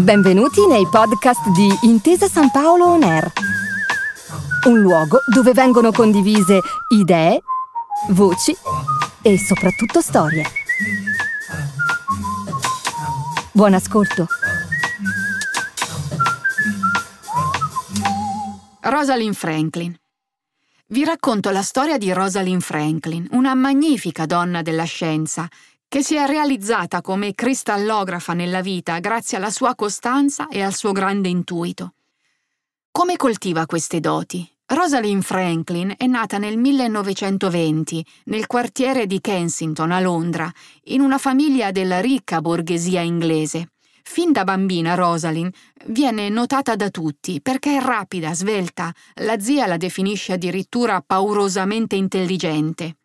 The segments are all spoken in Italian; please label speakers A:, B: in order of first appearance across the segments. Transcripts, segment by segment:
A: Benvenuti nei podcast di Intesa San Paolo On Air, un luogo dove vengono condivise idee, voci e soprattutto storie. Buon ascolto.
B: Rosalind Franklin. Vi racconto la storia di Rosalind Franklin, una magnifica donna della scienza che si è realizzata come cristallografa nella vita grazie alla sua costanza e al suo grande intuito. Come coltiva queste doti? Rosalind Franklin è nata nel 1920 nel quartiere di Kensington a Londra, in una famiglia della ricca borghesia inglese. Fin da bambina Rosalind viene notata da tutti perché è rapida, svelta, la zia la definisce addirittura paurosamente intelligente.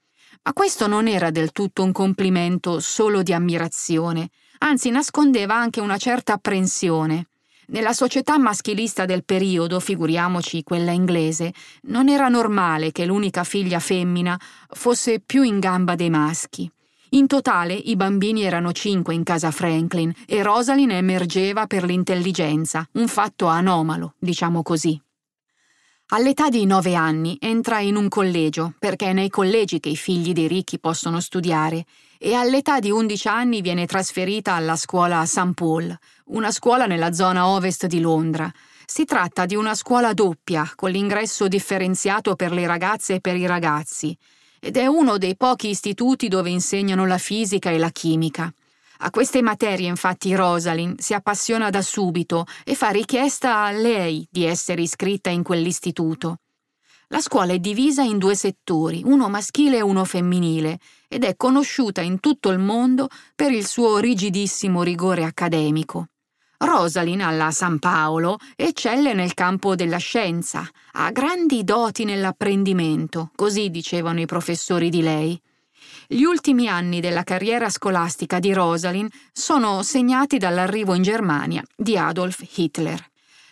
B: Ma questo non era del tutto un complimento solo di ammirazione, anzi nascondeva anche una certa apprensione. Nella società maschilista del periodo, figuriamoci quella inglese, non era normale che l'unica figlia femmina fosse più in gamba dei maschi. In totale i bambini erano cinque in casa Franklin e Rosalind emergeva per l'intelligenza, un fatto anomalo, diciamo così. All'età di nove anni entra in un collegio, perché è nei collegi che i figli dei ricchi possono studiare, e all'età di undici anni viene trasferita alla scuola St. Paul, una scuola nella zona ovest di Londra. Si tratta di una scuola doppia, con l'ingresso differenziato per le ragazze e per i ragazzi, ed è uno dei pochi istituti dove insegnano la fisica e la chimica. A queste materie infatti Rosalind si appassiona da subito e fa richiesta a lei di essere iscritta in quell'istituto. La scuola è divisa in due settori, uno maschile e uno femminile, ed è conosciuta in tutto il mondo per il suo rigidissimo rigore accademico. Rosalind alla San Paolo eccelle nel campo della scienza, ha grandi doti nell'apprendimento, così dicevano i professori di lei. Gli ultimi anni della carriera scolastica di Rosalind sono segnati dall'arrivo in Germania di Adolf Hitler.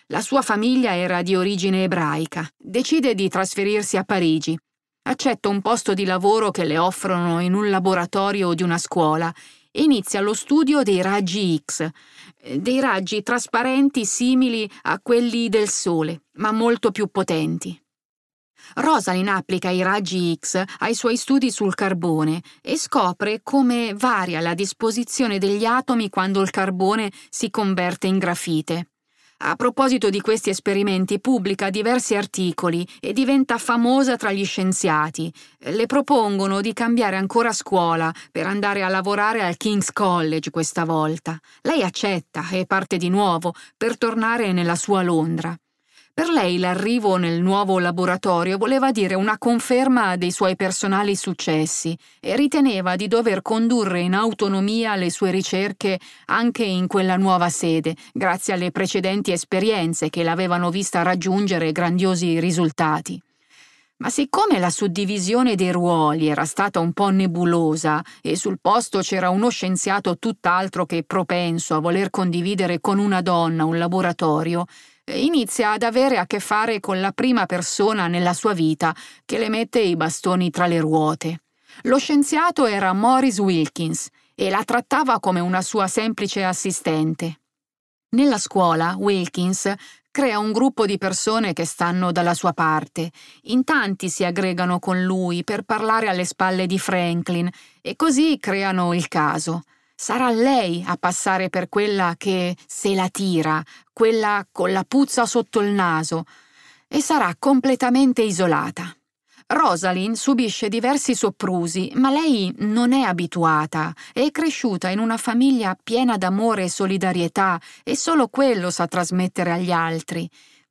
B: La sua famiglia era di origine ebraica. Decide di trasferirsi a Parigi. Accetta un posto di lavoro che le offrono in un laboratorio di una scuola e inizia lo studio dei raggi X, dei raggi trasparenti simili a quelli del Sole, ma molto più potenti. Rosalind applica i raggi X ai suoi studi sul carbone e scopre come varia la disposizione degli atomi quando il carbone si converte in grafite. A proposito di questi esperimenti pubblica diversi articoli e diventa famosa tra gli scienziati. Le propongono di cambiare ancora scuola per andare a lavorare al King's College questa volta. Lei accetta e parte di nuovo per tornare nella sua Londra. Per lei l'arrivo nel nuovo laboratorio voleva dire una conferma dei suoi personali successi e riteneva di dover condurre in autonomia le sue ricerche anche in quella nuova sede, grazie alle precedenti esperienze che l'avevano vista raggiungere grandiosi risultati. Ma siccome la suddivisione dei ruoli era stata un po' nebulosa e sul posto c'era uno scienziato tutt'altro che propenso a voler condividere con una donna un laboratorio, inizia ad avere a che fare con la prima persona nella sua vita che le mette i bastoni tra le ruote. Lo scienziato era Morris Wilkins e la trattava come una sua semplice assistente. Nella scuola, Wilkins crea un gruppo di persone che stanno dalla sua parte. In tanti si aggregano con lui per parlare alle spalle di Franklin e così creano il caso. Sarà lei a passare per quella che se la tira, quella con la puzza sotto il naso, e sarà completamente isolata. Rosalind subisce diversi soprusi, ma lei non è abituata, è cresciuta in una famiglia piena d'amore e solidarietà e solo quello sa trasmettere agli altri.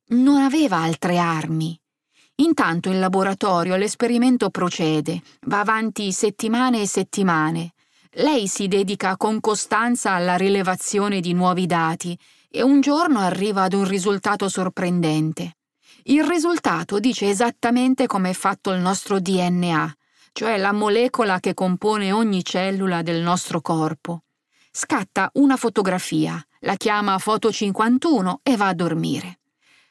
B: Non aveva altre armi. Intanto in laboratorio l'esperimento procede, va avanti settimane e settimane. Lei si dedica con costanza alla rilevazione di nuovi dati e un giorno arriva ad un risultato sorprendente. Il risultato dice esattamente come è fatto il nostro DNA, cioè la molecola che compone ogni cellula del nostro corpo. Scatta una fotografia, la chiama foto 51 e va a dormire.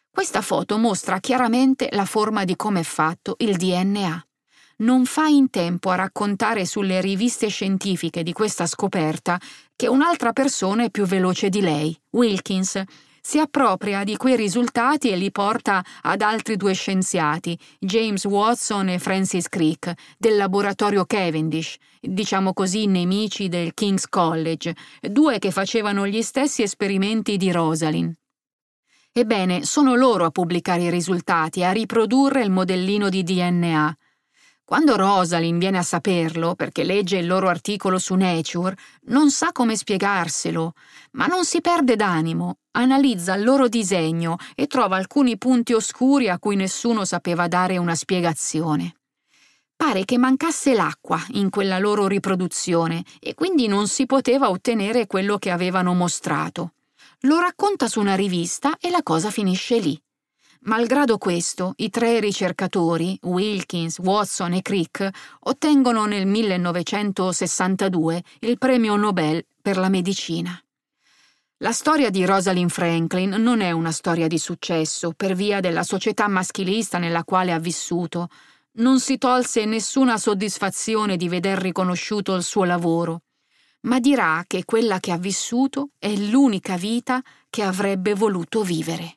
B: Questa foto mostra chiaramente la forma di come è fatto il DNA. Non fa in tempo a raccontare sulle riviste scientifiche di questa scoperta che un'altra persona è più veloce di lei, Wilkins, si appropria di quei risultati e li porta ad altri due scienziati, James Watson e Francis Crick, del laboratorio Cavendish, diciamo così nemici del King's College, due che facevano gli stessi esperimenti di Rosalind. Ebbene, sono loro a pubblicare i risultati, a riprodurre il modellino di DNA. Quando Rosalind viene a saperlo, perché legge il loro articolo su Nature, non sa come spiegarselo, ma non si perde d'animo, analizza il loro disegno e trova alcuni punti oscuri a cui nessuno sapeva dare una spiegazione. Pare che mancasse l'acqua in quella loro riproduzione e quindi non si poteva ottenere quello che avevano mostrato. Lo racconta su una rivista e la cosa finisce lì. Malgrado questo, i tre ricercatori, Wilkins, Watson e Crick, ottengono nel 1962 il premio Nobel per la medicina. La storia di Rosalind Franklin non è una storia di successo per via della società maschilista nella quale ha vissuto. Non si tolse nessuna soddisfazione di veder riconosciuto il suo lavoro, ma dirà che quella che ha vissuto è l'unica vita che avrebbe voluto vivere.